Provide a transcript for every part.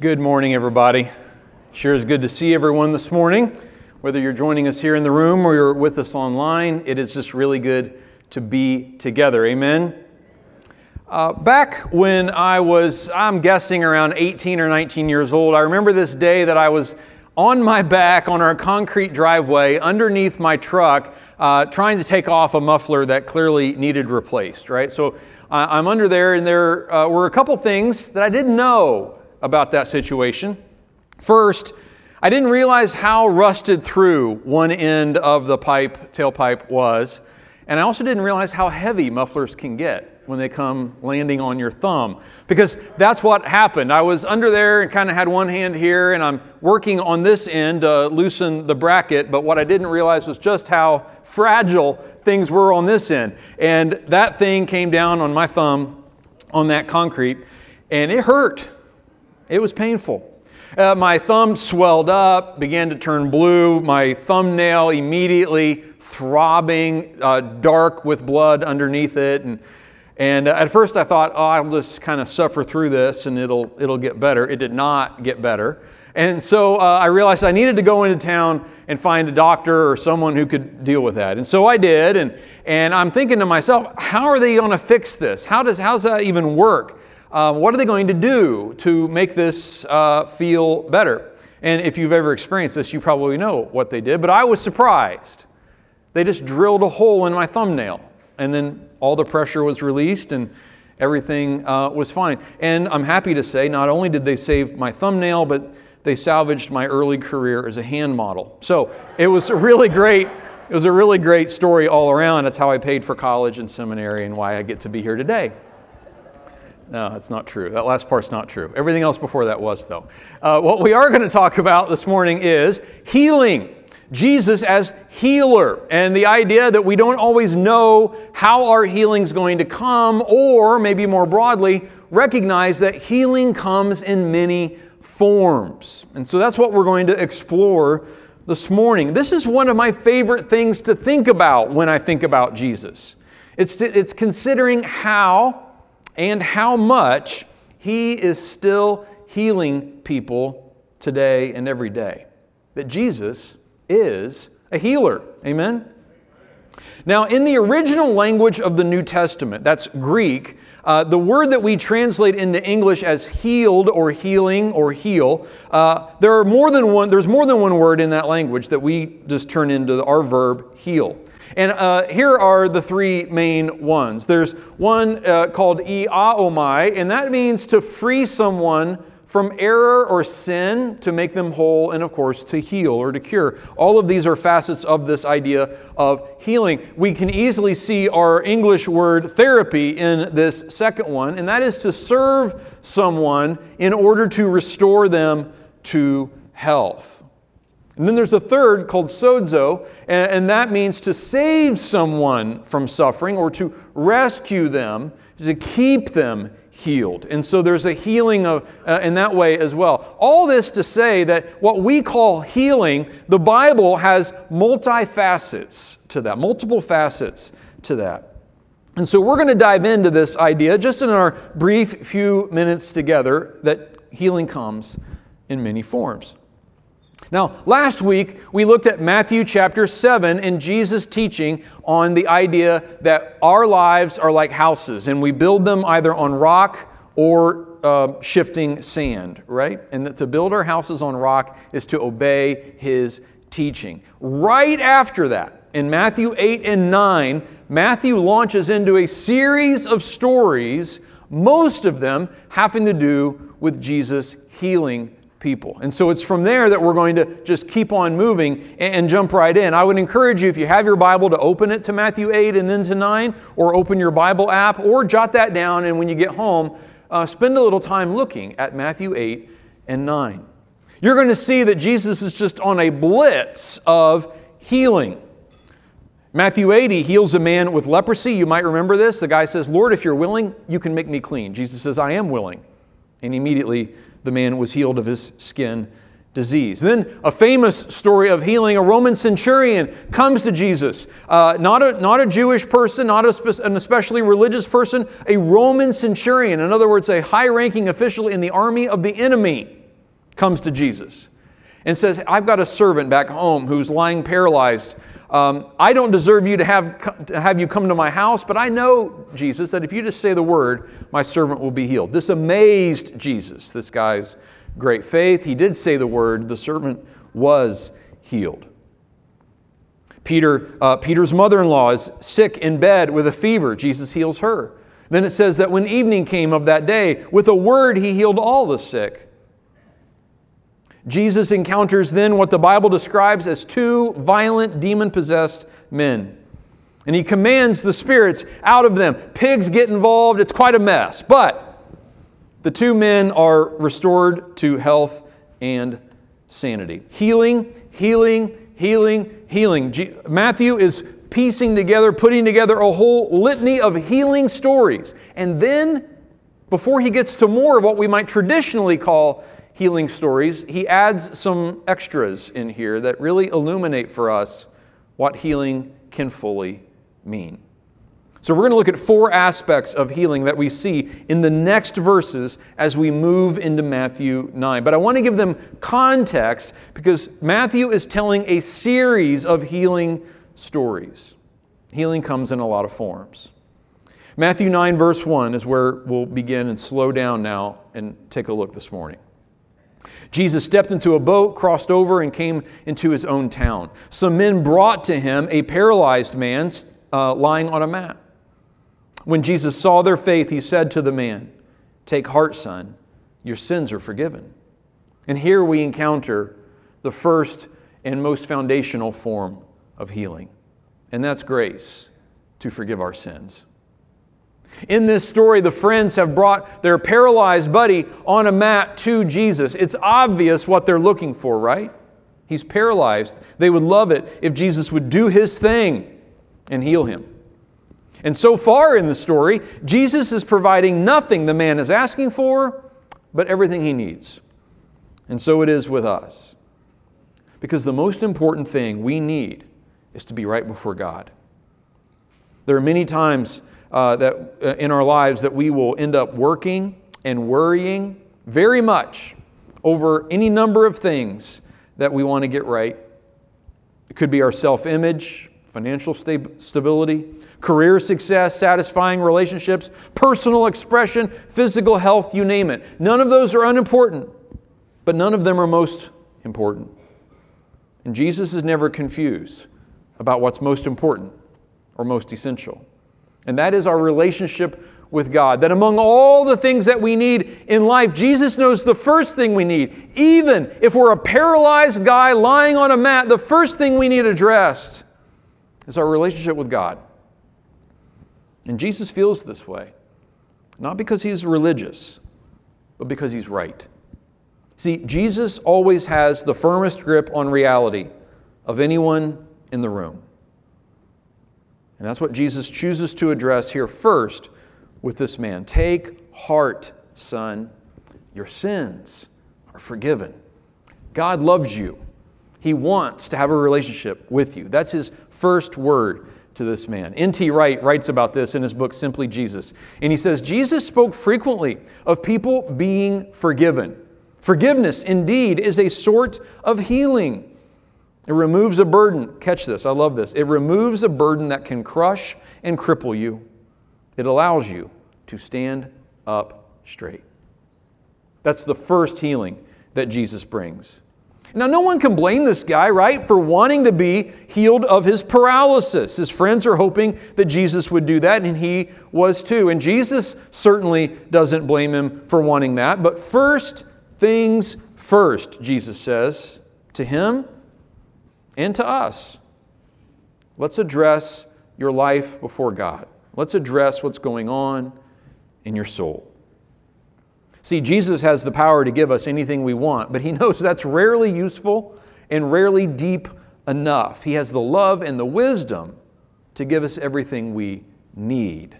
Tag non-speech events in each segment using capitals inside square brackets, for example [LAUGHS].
Good morning, everybody. Sure is good to see everyone this morning. Whether you're joining us here in the room or you're with us online, it is just really good to be together. Amen. Uh, back when I was, I'm guessing around 18 or 19 years old, I remember this day that I was on my back on our concrete driveway underneath my truck uh, trying to take off a muffler that clearly needed replaced, right? So uh, I'm under there, and there uh, were a couple things that I didn't know about that situation. First, I didn't realize how rusted through one end of the pipe, tailpipe was. And I also didn't realize how heavy mufflers can get when they come landing on your thumb. Because that's what happened. I was under there and kind of had one hand here, and I'm working on this end to loosen the bracket. But what I didn't realize was just how fragile things were on this end. And that thing came down on my thumb on that concrete, and it hurt. It was painful. Uh, my thumb swelled up, began to turn blue. My thumbnail immediately throbbing, uh, dark with blood underneath it. And, and uh, at first I thought, oh, I'll just kind of suffer through this and it'll, it'll get better. It did not get better. And so uh, I realized I needed to go into town and find a doctor or someone who could deal with that. And so I did. And, and I'm thinking to myself, how are they going to fix this? How does, how does that even work? Uh, what are they going to do to make this uh, feel better? And if you've ever experienced this, you probably know what they did, but I was surprised. They just drilled a hole in my thumbnail, and then all the pressure was released and everything uh, was fine. And I'm happy to say, not only did they save my thumbnail, but they salvaged my early career as a hand model. So it was a really great. It was a really great story all around. It's how I paid for college and seminary and why I get to be here today. No, that's not true. That last part's not true. Everything else before that was, though. Uh, what we are going to talk about this morning is healing. Jesus as healer, and the idea that we don't always know how our healing is going to come, or maybe more broadly, recognize that healing comes in many forms. And so that's what we're going to explore this morning. This is one of my favorite things to think about when I think about Jesus. It's, to, it's considering how and how much He is still healing people today and every day. That Jesus is a healer. Amen? Now, in the original language of the New Testament, that's Greek, uh, the word that we translate into English as healed or healing or heal, uh, there are more than one, there's more than one word in that language that we just turn into our verb heal. And uh, here are the three main ones. There's one uh, called iaomai, and that means to free someone from error or sin, to make them whole, and of course, to heal or to cure. All of these are facets of this idea of healing. We can easily see our English word therapy in this second one, and that is to serve someone in order to restore them to health. And then there's a third called sozo, and, that means to save someone from suffering or to rescue them, to keep them healed. And so there's a healing of, uh, in that way as well. All this to say that what we call healing, the Bible has multifacets to that, multiple facets to that. And so we're going to dive into this idea just in our brief few minutes together that healing comes in many forms. Now, last week we looked at Matthew chapter 7 and Jesus' teaching on the idea that our lives are like houses and we build them either on rock or uh, shifting sand, right? And that to build our houses on rock is to obey his teaching. Right after that, in Matthew 8 and 9, Matthew launches into a series of stories, most of them having to do with Jesus healing people. And so it's from there that we're going to just keep on moving and, jump right in. I would encourage you, if you have your Bible, to open it to Matthew 8 and then to 9, or open your Bible app, or jot that down, and when you get home, uh, spend a little time looking at Matthew 8 and 9. You're going to see that Jesus is just on a blitz of healing. Matthew 8, he heals a man with leprosy. You might remember this. The guy says, Lord, if you're willing, you can make me clean. Jesus says, I am willing. And immediately the man was healed of his skin disease. Then a famous story of healing a Roman centurion comes to Jesus. Uh, not, a, not a Jewish person, not a, an especially religious person, a Roman centurion. In other words, a high ranking official in the army of the enemy. comes to Jesus and says, I've got a servant back home who's lying paralyzed. Um, I don't deserve you to have, to have you come to my house, but I know, Jesus, that if you just say the word, my servant will be healed. This amazed Jesus, this guy's great faith. He did say the word, the servant was healed. Peter, uh, Peter's mother in law is sick in bed with a fever. Jesus heals her. Then it says that when evening came of that day, with a word he healed all the sick. Jesus encounters then what the Bible describes as two violent, demon possessed men. And he commands the spirits out of them. Pigs get involved, it's quite a mess. But the two men are restored to health and sanity. Healing, healing, healing, healing. G- Matthew is piecing together, putting together a whole litany of healing stories. And then, before he gets to more of what we might traditionally call healing stories, he adds some extras in here that really illuminate for us what healing can fully mean. So, we're going to look at four aspects of healing that we see in the next verses as we move into Matthew 9. But I want to give them context because Matthew is telling a series of healing stories. Healing comes in a lot of forms. Matthew 9, verse 1 is where we'll begin and slow down now and take a look this morning. Jesus stepped into a boat, crossed over, and came into his own town. Some men brought to him a paralyzed man uh, lying on a mat. When Jesus saw their faith, he said to the man, Take heart, son, your sins are forgiven. And here we encounter the first and most foundational form of healing, and that's grace to forgive our sins. In this story, the friends have brought their paralyzed buddy on a mat to Jesus. It's obvious what they're looking for, right? He's paralyzed. They would love it if Jesus would do his thing and heal him. And so far in the story, Jesus is providing nothing the man is asking for, but everything he needs. And so it is with us. Because the most important thing we need is to be right before God. There are many times uh, that uh, in our lives that we will end up working and worrying very much over any number of things that we want to get right. It could be our self image, financial sta- stability, career success, satisfying relationships, personal expression, physical health, you name it. None of those are unimportant, but none of them are most important. And Jesus is never confused about what's most important or most essential and that is our relationship with God. That among all the things that we need in life, Jesus knows the first thing we need. Even if we're a paralyzed guy lying on a mat, the first thing we need addressed is our relationship with God. And Jesus feels this way, not because he's religious, but because he's right. See, Jesus always has the firmest grip on reality of anyone in the room. And that's what Jesus chooses to address here first with this man. Take heart, son. Your sins are forgiven. God loves you. He wants to have a relationship with you. That's his first word to this man. N.T. Wright writes about this in his book, Simply Jesus. And he says, Jesus spoke frequently of people being forgiven. Forgiveness, indeed, is a sort of healing. It removes a burden. Catch this, I love this. It removes a burden that can crush and cripple you. It allows you to stand up straight. That's the first healing that Jesus brings. Now, no one can blame this guy, right, for wanting to be healed of his paralysis. His friends are hoping that Jesus would do that, and he was too. And Jesus certainly doesn't blame him for wanting that. But first things first, Jesus says to him and to us. Let's address your life before God. Let's address what's going on in your soul. See, Jesus has the power to give us anything we want, but He [LAUGHS] knows that's rarely useful and rarely deep enough. He has the love and the wisdom to give us everything we need.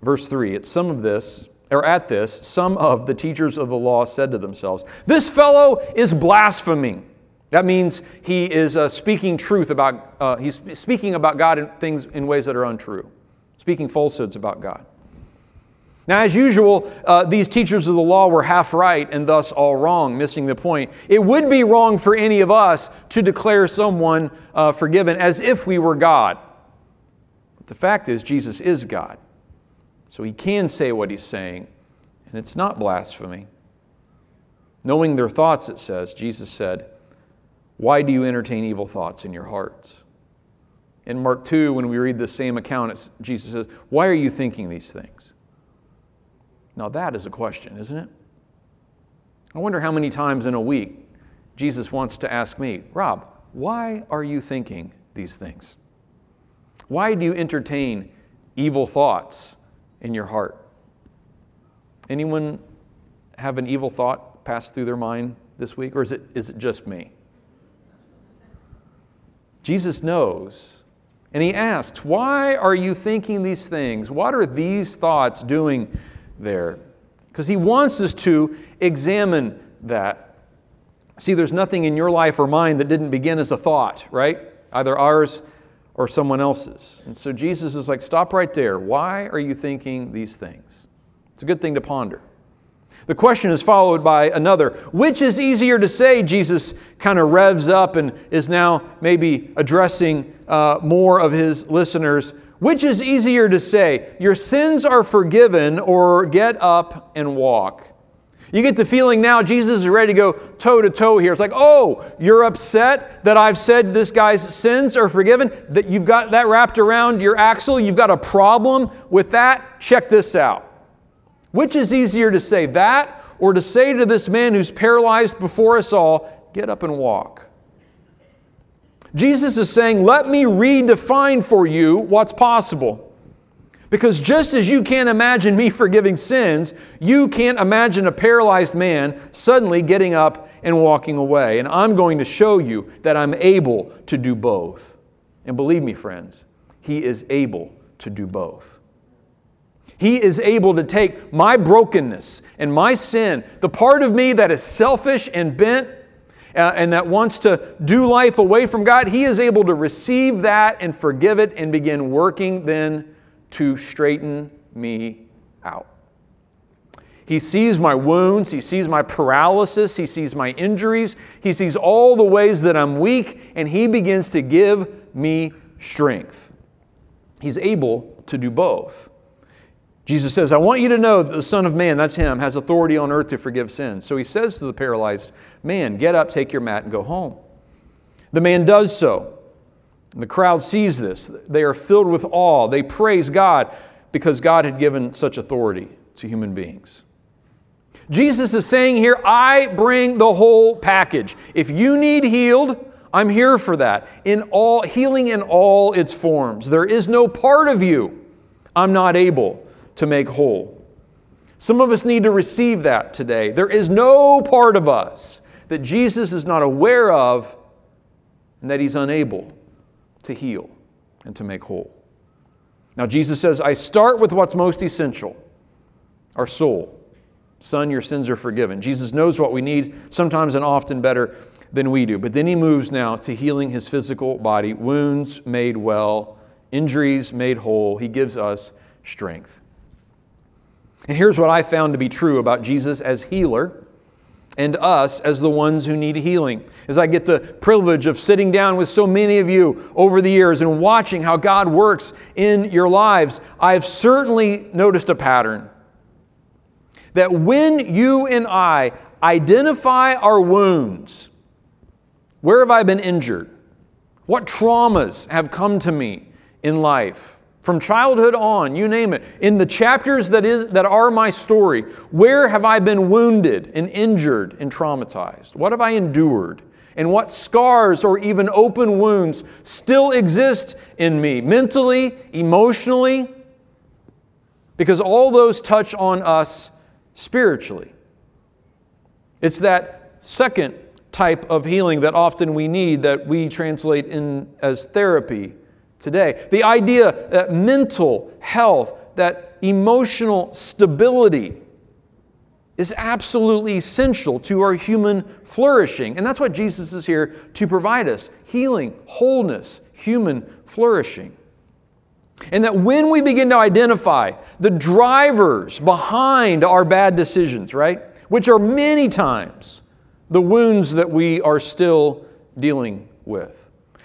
Verse 3 At some of this, or at this, some of the teachers of the law said to themselves, This fellow is blaspheming. That means he is uh, speaking truth about, uh, he's speaking about God in things in ways that are untrue, speaking falsehoods about God. Now, as usual, uh, these teachers of the law were half right and thus all wrong, missing the point. It would be wrong for any of us to declare someone uh, forgiven as if we were God. But the fact is, Jesus is God. So he can say what he's saying, and it's not blasphemy. Knowing their thoughts, it says, Jesus said, Why do you entertain evil thoughts in your hearts? In Mark 2, when we read the same account, Jesus says, Why are you thinking these things? Now, that is a question, isn't it? I wonder how many times in a week Jesus wants to ask me, Rob, why are you thinking these things? Why do you entertain evil thoughts in your heart? Anyone have an evil thought pass through their mind this week, or is it, is it just me? Jesus knows, and he asks, Why are you thinking these things? What are these thoughts doing there because he wants us to examine that. See, there's nothing in your life or mine that didn't begin as a thought, right? Either ours or someone else's. And so Jesus is like, stop right there. Why are you thinking these things? It's a good thing to ponder. The question is followed by another. Which is easier to say? Jesus kind of revs up and is now maybe addressing uh, more of his listeners. Which is easier to say, your sins are forgiven, or get up and walk? You get the feeling now Jesus is ready to go toe to toe here. It's like, oh, you're upset that I've said this guy's sins are forgiven, that you've got that wrapped around your axle, you've got a problem with that. Check this out. Which is easier to say, that or to say to this man who's paralyzed before us all, get up and walk? Jesus is saying, Let me redefine for you what's possible. Because just as you can't imagine me [LAUGHS] forgiving sins, you can't imagine a paralyzed man suddenly getting up and walking away. And I'm going to show you that I'm able to do both. And believe me, friends, He is able to do both. He is able to take my brokenness and my sin, the part of me that is selfish and bent, uh, and that wants to do life away from God, he is able to receive that and forgive it and begin working then to straighten me out. He sees my wounds, he sees my paralysis, he sees my injuries, he sees all the ways that I'm weak, and he begins to give me strength. He's able to do both. Jesus says, I want you to know that the Son of Man, that's him, has authority on earth to forgive sins. So he says to the paralyzed man, Get up, take your mat, and go home. The man does so. And the crowd sees this. They are filled with awe. They praise God because God had given such authority to human beings. Jesus is saying here, I bring the whole package. If you need healed, I'm here for that. In all healing in all its forms. There is no part of you I'm not able to make whole. Some of us need to receive that today. There is no part of us that Jesus is not aware of and that he's unable to heal and to make whole. Now, Jesus says, I start with what's most essential our soul. Son, your sins are forgiven. Jesus knows what we need, sometimes and often better than we do. But then he moves now to healing his physical body, wounds made well, injuries made whole. He gives us strength. And here's what I found to be true about Jesus as healer and us as the ones who need healing. As I get the privilege of sitting down with so many of you over the years and watching how God works in your lives, I've certainly noticed a pattern. That when you and I identify our wounds, where have I been injured? What traumas have come to me in life? From childhood on, you name it. In the chapters that, is, that are my story, where have I been wounded and injured and traumatized? What have I endured? And what scars or even open wounds still exist in me, mentally, emotionally? Because all those touch on us spiritually. It's that second type of healing that often we need that we translate in as therapy today. The idea that mental health, that emotional stability is absolutely essential to our human flourishing. And that's what Jesus is here to provide us healing, wholeness, human flourishing. And that when we begin to identify the drivers behind our bad decisions, right, which are many times the wounds that we are still dealing with.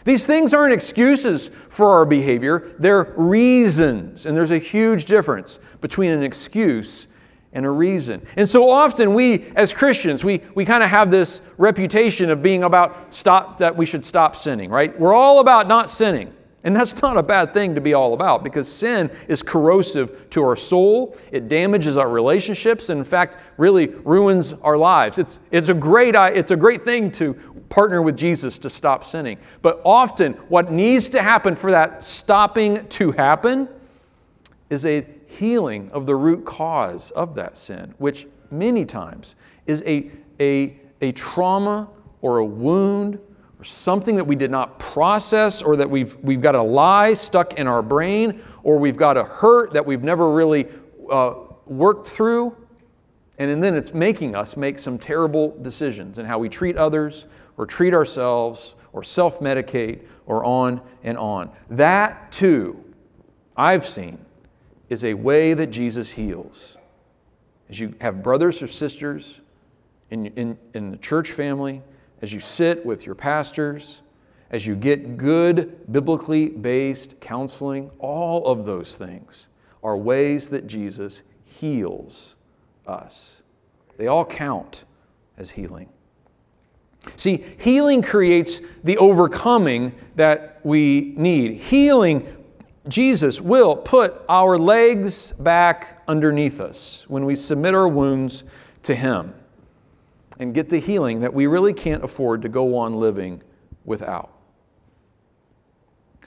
These things aren't excuses for our behavior, they're reasons. And there's a huge difference between an excuse and a reason. And so often we, as Christians, we, we kind of have this reputation of being about stop that we should stop sinning, right? We're all about not sinning. And that's [LAUGHS] not a bad thing to be all about because sin is corrosive to our soul. It damages our relationships and in fact really ruins our lives. It's, it's, a great, uh, it's a great thing to partner with Jesus to stop sinning. But often what needs to happen for that stopping to happen is a healing of the root cause of that sin, which many times is a, a, a trauma or a wound or something that we did not process or that we've, we've got a lie stuck in our brain or we've got a hurt that we've never really uh, worked through. And then it's making us make some terrible decisions in how we treat others or treat ourselves or self medicate or on and on. That too, I've seen, is a way that Jesus heals. As you have brothers or sisters in, in, in the church family, as you sit with your pastors, as you get good, biblically based counseling, all of those things are ways that Jesus heals us. They all count as healing. See, healing creates the overcoming that we need. Healing, Jesus will put our legs back underneath us when we submit our wounds to Him and get the healing that we really can't afford to go on living without.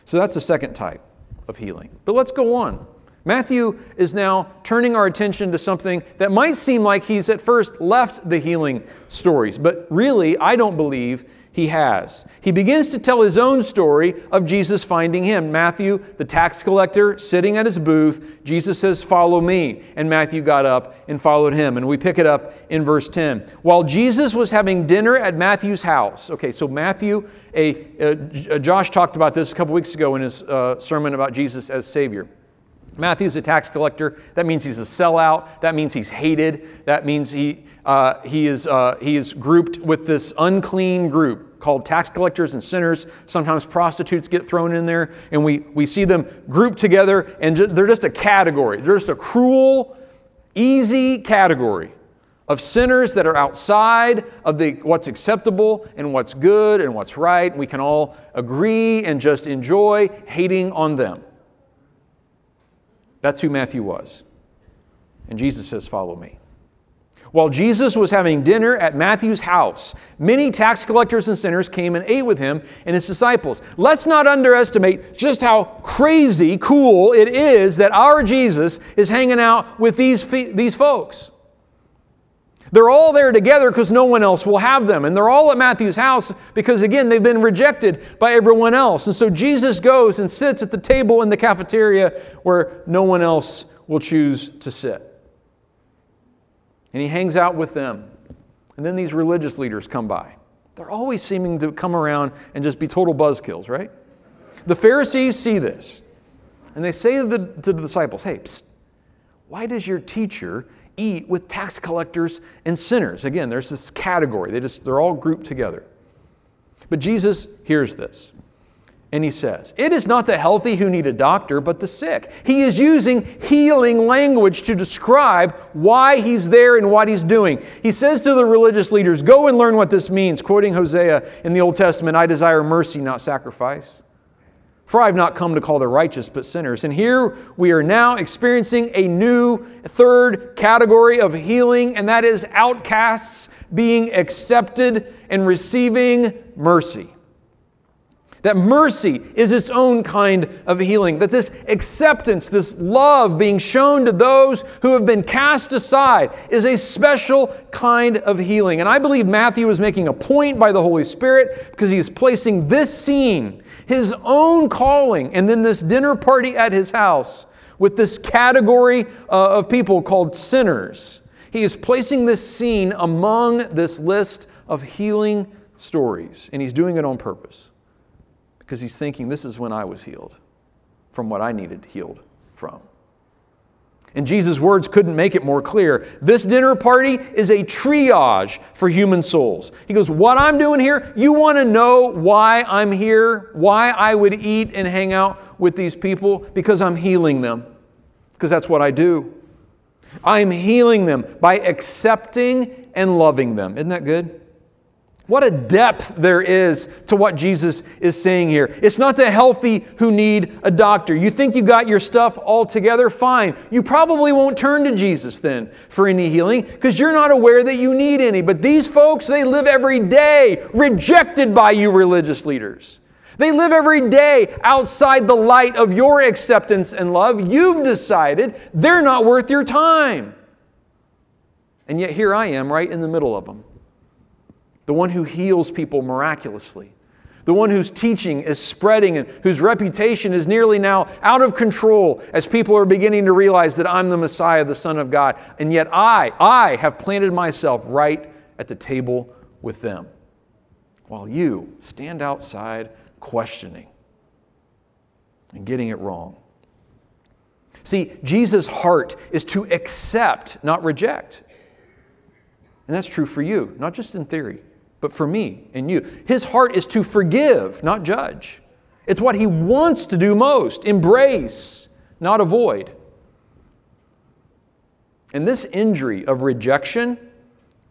So that's the second type of healing. But let's go on. Matthew is now turning our attention to something that might seem like he's at first left the healing stories, but really, I don't believe he has. He begins to tell his own story of Jesus finding him. Matthew, the tax collector, sitting at his booth, Jesus says, Follow me. And Matthew got up and followed him. And we pick it up in verse 10. While Jesus was having dinner at Matthew's house, okay, so Matthew, a, a Josh talked about this a couple weeks ago in his uh, sermon about Jesus as Savior. Matthew's a tax collector. That means he's a sellout. That means he's hated. That means he, uh, he, is, uh, he is grouped with this unclean group called tax collectors and sinners. Sometimes prostitutes get thrown in there, and we, we see them grouped together, and ju- they're just a category. They're just a cruel, easy category of sinners that are outside of the, what's acceptable and what's good and what's right. And We can all agree and just enjoy hating on them. That's who Matthew was. And Jesus says, Follow me. While Jesus was having dinner at Matthew's house, many tax collectors and sinners came and ate with him and his disciples. Let's not underestimate just how crazy cool it is that our Jesus is hanging out with these, these folks. They're all there together because no one else will have them. And they're all at Matthew's house because, again, they've been rejected by everyone else. And so Jesus goes and sits at the table in the cafeteria where no one else will choose to sit. And he hangs out with them. And then these religious leaders come by. They're always seeming to come around and just be total buzzkills, right? The Pharisees see this. And they say to the, to the disciples, hey, psst, why does your teacher eat with tax collectors and sinners. Again, there's this category. They just they're all grouped together. But Jesus hears this. And he says, It is not the healthy who need a doctor, but the sick. He is using healing language to describe why he's there and what he's doing. He says to the religious leaders, Go and learn what this means, quoting Hosea in the Old Testament I desire mercy, not sacrifice. For I have not come to call the righteous, but sinners. And here we are now experiencing a new third category of healing, and that is outcasts being accepted and receiving mercy. That mercy is its own kind of healing. That this acceptance, this love being shown to those who have been cast aside is a special kind of healing. And I believe Matthew is making a point by the Holy Spirit because he is placing this scene his own calling, and then this dinner party at his house with this category uh, of people called sinners. He is placing this scene among this list of healing stories, and he's doing it on purpose because he's thinking, This is when I was healed from what I needed healed from. And Jesus' words couldn't make it more clear. This dinner party is a triage for human souls. He goes, What I'm doing here, you want to know why I'm here, why I would eat and hang out with these people? Because I'm healing them. Because that's what I do. I'm healing them by accepting and loving them. Isn't that good? What a depth there is to what Jesus is saying here. It's not the healthy who need a doctor. You think you got your stuff all together? Fine. You probably won't turn to Jesus then for any healing because you're not aware that you need any. But these folks, they live every day rejected by you religious leaders. They live every day outside the light of your acceptance and love. You've decided they're not worth your time. And yet here I am right in the middle of them the one who heals people miraculously, the one whose teaching is spreading and whose reputation is nearly now out of control as people are beginning to realize that I'm the Messiah, the Son of God. And yet I, I have planted myself right at the table with them, while you stand outside questioning and getting it wrong. See, Jesus' heart is to accept, not reject. And that's true for you, not just in theory but for me and you. His heart is to forgive, not judge. It's what he wants to do most embrace, not avoid. And this injury of rejection,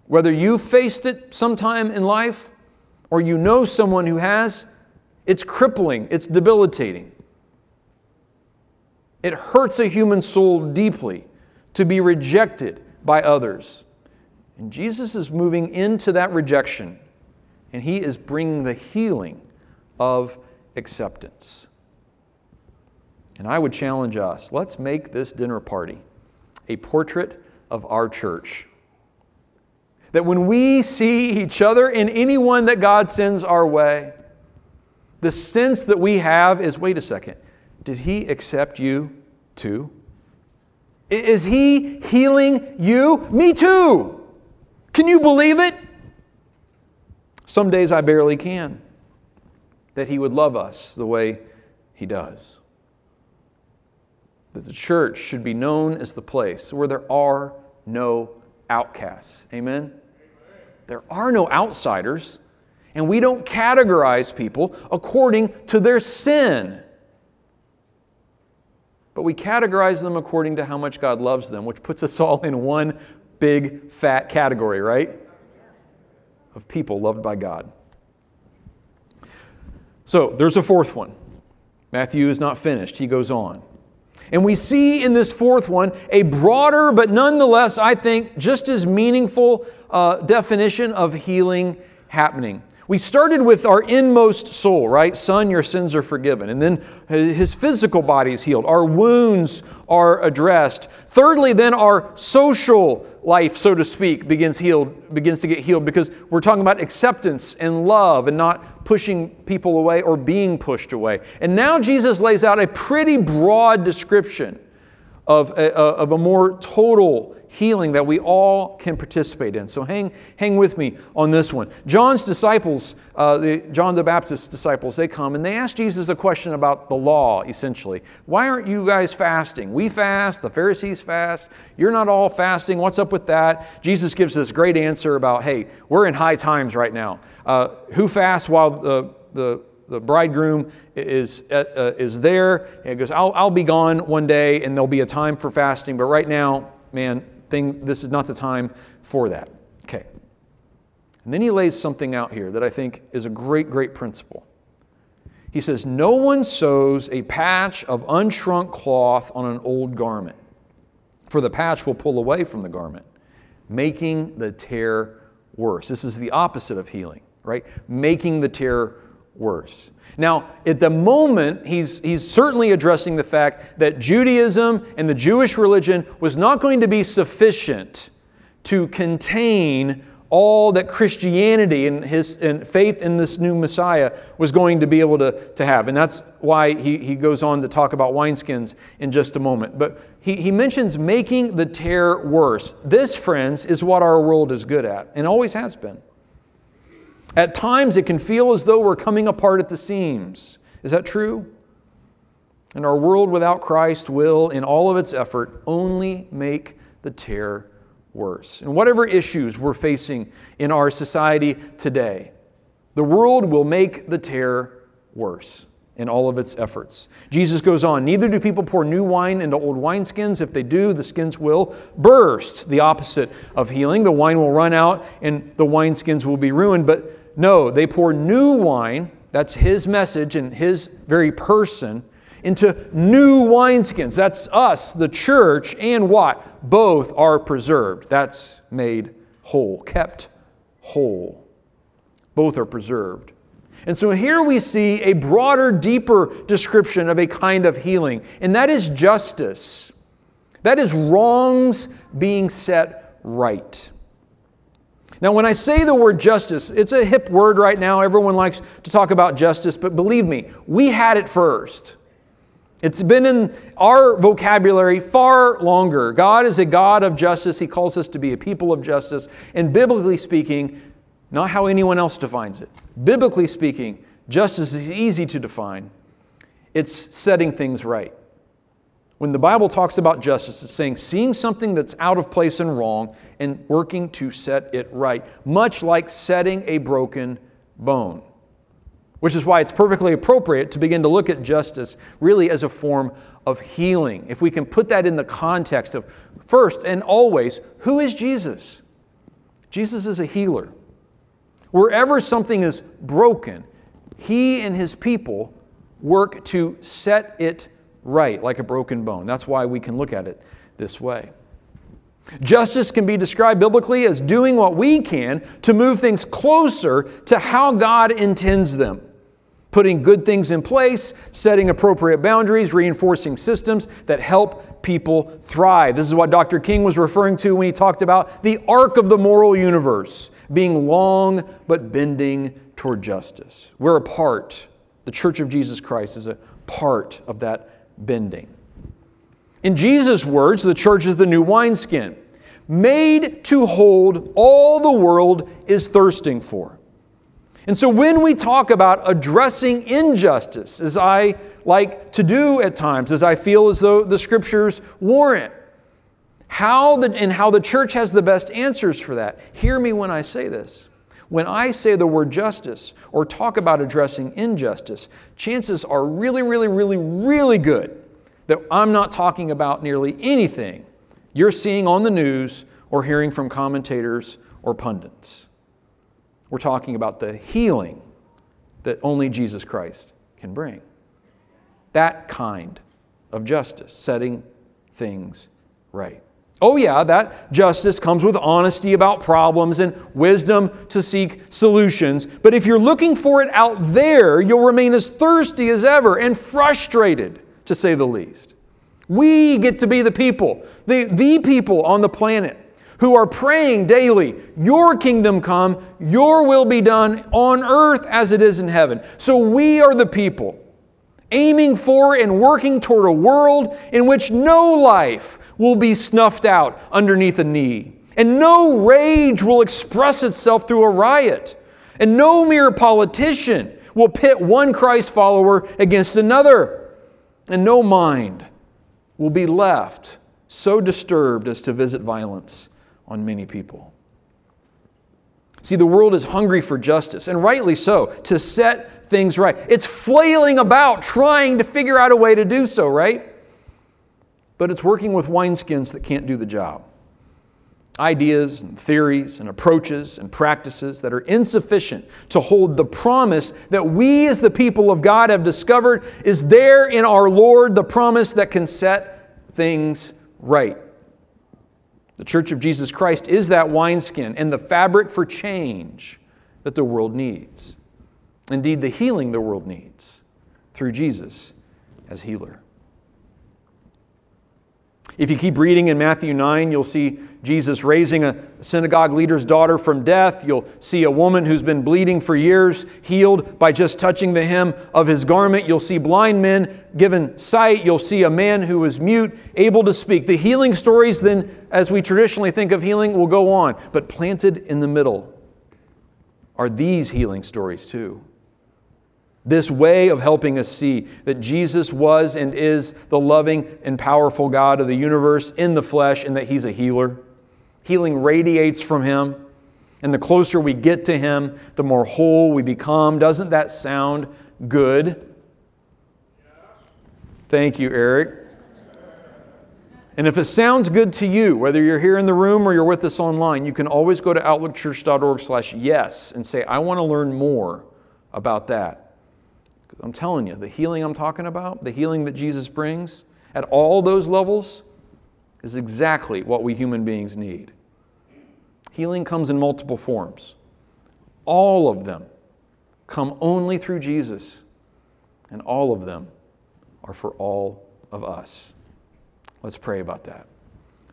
whether you faced it sometime in life or you know someone who has, it's crippling, it's debilitating. It hurts a human soul deeply to be rejected by others. And Jesus is moving into that rejection, and he is bringing the healing of acceptance. And I would challenge us let's make this dinner party a portrait of our church. That when we see each other and anyone that God sends our way, the sense that we have is wait a second, did he accept you too? Is he healing you? Me too. Can you believe it? Some days I barely can. That He would love us the way He does. That the church should be known as the place where there are no outcasts. Amen? There are no outsiders, and we don't categorize people according to their sin. But we categorize them according to how much God loves them, which puts us all in one big fat category, right? Of people loved by God. So there's a fourth one. Matthew is not finished. He goes on. And we see in this fourth one a broader, but nonetheless, I think, just as meaningful uh, definition of healing happening. We started with our inmost soul, right? Son, your sins are forgiven. And then his physical body is healed. Our wounds are addressed. Thirdly, then our social life, so to speak, begins healed, begins to get healed because we're talking about acceptance and love and not pushing people away or being pushed away. And now Jesus lays out a pretty broad description of a, of a more total healing that we all can participate in. So hang, hang with me on this one. John's disciples, uh, the, John the Baptist's disciples, they come and they ask Jesus a question about the law, essentially. Why aren't you guys fasting? We fast, the Pharisees fast. You're not all fasting. What's up with that? Jesus gives this great answer about, hey, we're in high times right now. Uh, who fasts while the, the the bridegroom is, uh, uh, is there and he goes I'll, I'll be gone one day and there'll be a time for fasting but right now man thing, this is not the time for that. Okay. And then he lays something out here that I think is a great, great principle. He says, No one sews a patch of unshrunk cloth on an old garment, for the patch will pull away from the garment, making the tear worse. This is the opposite of healing, right? Making the tear worse. Now, at the moment, he's, he's certainly addressing the fact that Judaism and the Jewish religion was not going to be sufficient to contain all that Christianity and his and faith in this new Messiah was going to be able to, to have. And that's why he, he goes on to talk about wineskins in just a moment. But he, he mentions making the tear worse. This, friends, is what our world is good at and always has been. At times, it can feel as though we're coming apart at the seams. Is that true? And our world without Christ will, in all of its effort, only make the tear worse. And whatever issues we're facing in our society today, the world will make the tear worse in all of its efforts. Jesus goes on Neither do people pour new wine into old wineskins. If they do, the skins will burst, the opposite of healing. The wine will run out and the wineskins will be ruined. But no, they pour new wine. That's his message and his very person into new wineskins. That's us, the church, and what? Both are preserved. That's made whole, kept whole. Both are preserved. And so here we see a broader, deeper description of a kind of healing, and that is justice. That is wrongs being set right. Now, when I say the word justice, it's a hip word right now. Everyone likes to talk about justice, but believe me, we had it first. It's been in our vocabulary far longer. God is a God of justice. He calls us to be a people of justice. And biblically speaking, not how anyone else defines it. Biblically speaking, justice is easy to define. It's setting things right. When the Bible talks about justice, it's saying seeing something that's out of place and wrong and working to set it right, much like setting a broken bone. Which is why it's perfectly appropriate to begin to look at justice really as a form of healing. If we can put that in the context of first and always, who is Jesus? Jesus is a healer. Wherever something is broken, he and his people work to set it right, like a broken bone. That's why we can look at it this way. Justice can be described biblically as doing what we can to move things closer to how God intends them. Putting good things in place, setting appropriate boundaries, reinforcing systems that help people thrive. This is what Dr. King was referring to when he talked about the arc of the moral universe being long but bending toward justice. We're a part, the Church of Jesus Christ is a part of that bending. In Jesus' words, the church is the new wineskin, made to hold all the world is thirsting for. And so when we talk about addressing injustice, as I like to do at times, as I feel as though the scriptures warrant, how the, and how the church has the best answers for that. Hear me when I say this. When I say the word justice or talk about addressing injustice, chances are really, really, really, really good that I'm not talking about nearly anything you're seeing on the news or hearing from commentators or pundits. We're talking about the healing that only Jesus Christ can bring. That kind of justice, setting things right. Oh, yeah, that justice comes with honesty about problems and wisdom to seek solutions. But if you're looking for it out there, you'll remain as thirsty as ever and frustrated, to say the least. We get to be the people, the, the people on the planet who are praying daily, Your kingdom come, Your will be done on earth as it is in heaven. So we are the people aiming for and working toward a world in which no life will be snuffed out underneath a knee. And no rage will express itself through a riot. And no mere politician will pit one Christ follower against another. And no mind will be left so disturbed as to visit violence on many people. See, the world is hungry for justice, and rightly so, to set things right. It's flailing about trying to figure out a way to do so, right? but it's working with wineskins that can't do the job. Ideas and theories and approaches and practices that are insufficient to hold the promise that we as the people of God have discovered is there in our Lord, the promise that can set things right. The Church of Jesus Christ is that wineskin and the fabric for change that the world needs. Indeed, the healing the world needs through Jesus as healer. If you keep reading in Matthew 9, you'll see Jesus raising a synagogue leader's daughter from death. You'll see a woman who's been bleeding for years healed by just touching the hem of his garment. You'll see blind men given sight. You'll see a man who was mute able to speak. The healing stories, then, as we traditionally think of healing, will go on. But planted in the middle are these healing stories, too. This way of helping us see that Jesus was and is the loving and powerful God of the universe in the flesh and that He's a healer. Healing radiates from Him. And the closer we get to Him, the more whole we become. Doesn't that sound good? Thank you, Eric. And if it sounds good to you, whether you're here in the room or you're with us online, you can always go to outlookchurch.org slash yes and say, I want to learn more about that. I'm telling you, the healing I'm talking about, the healing that Jesus brings at all those levels, is exactly what we human beings need. Healing comes in multiple forms. All of them come only through Jesus, and all of them are for all of us. Let's pray about that.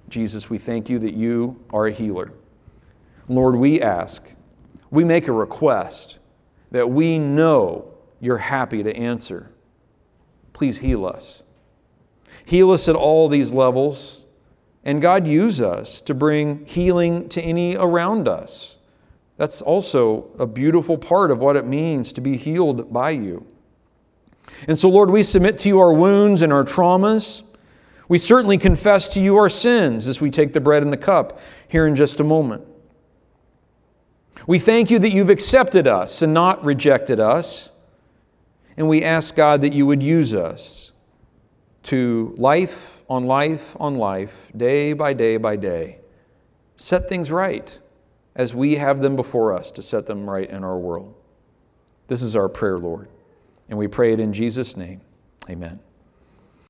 Jesus, we thank you that you are a healer. Lord, we ask, we make a request that we know you're happy to answer. Please heal us. Heal us at all these levels. And God, use us to bring healing to any around us. That's also a beautiful part of what it means to be healed by you. And so, Lord, we submit to you our wounds and our traumas. We certainly confess to you our sins as we take the bread and the cup here in just a moment. We thank you that you've accepted us and not rejected us. And we ask, God, that you would use us to life on life on life, day by day by day, set things right as we have them before us to set them right in our world. This is our prayer, Lord. And we pray it in Jesus' name. Amen.